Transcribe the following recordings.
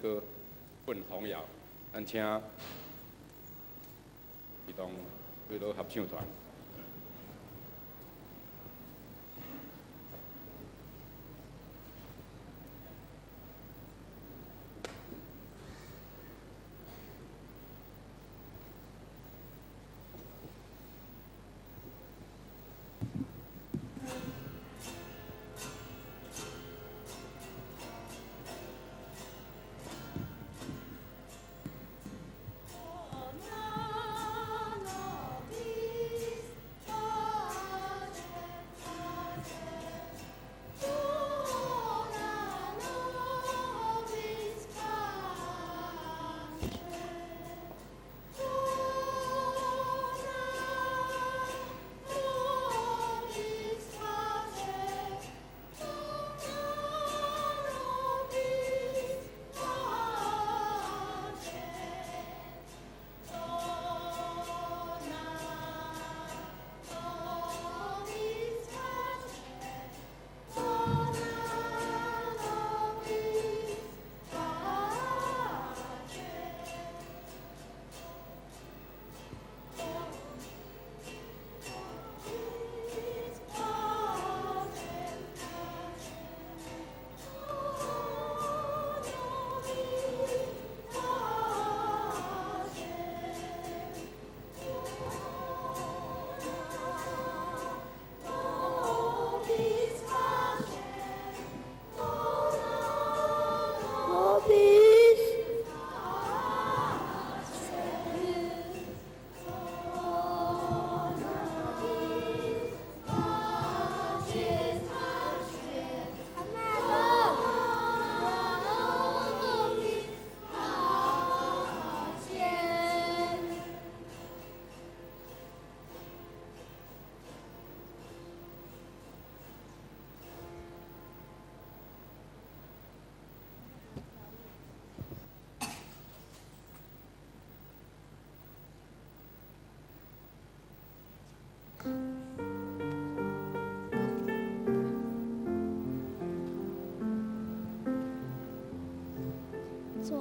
歌《奔红谣》，咱请移动为乐合唱团。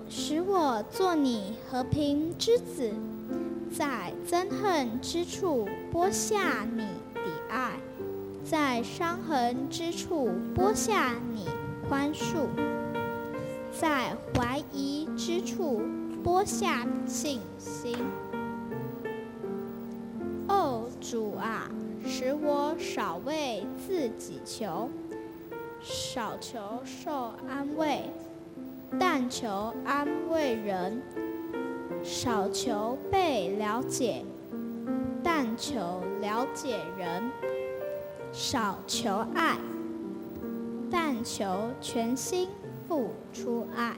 使我做你和平之子，在憎恨之处播下你的爱，在伤痕之处播下你宽恕，在怀疑之处播下信心。哦，主啊，使我少为自己求，少求受安慰。但求安慰人，少求被了解；但求了解人，少求爱；但求全心付出爱。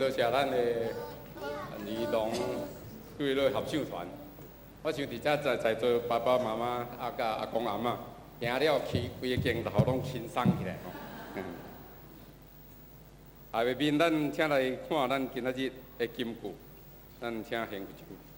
多谢咱的儿童对乐合唱团。我想伫遮在在座爸爸妈妈、阿甲阿公阿妈，行了去规个镜头拢轻松起来吼。下面咱请来看咱今仔日的金句，咱请现场。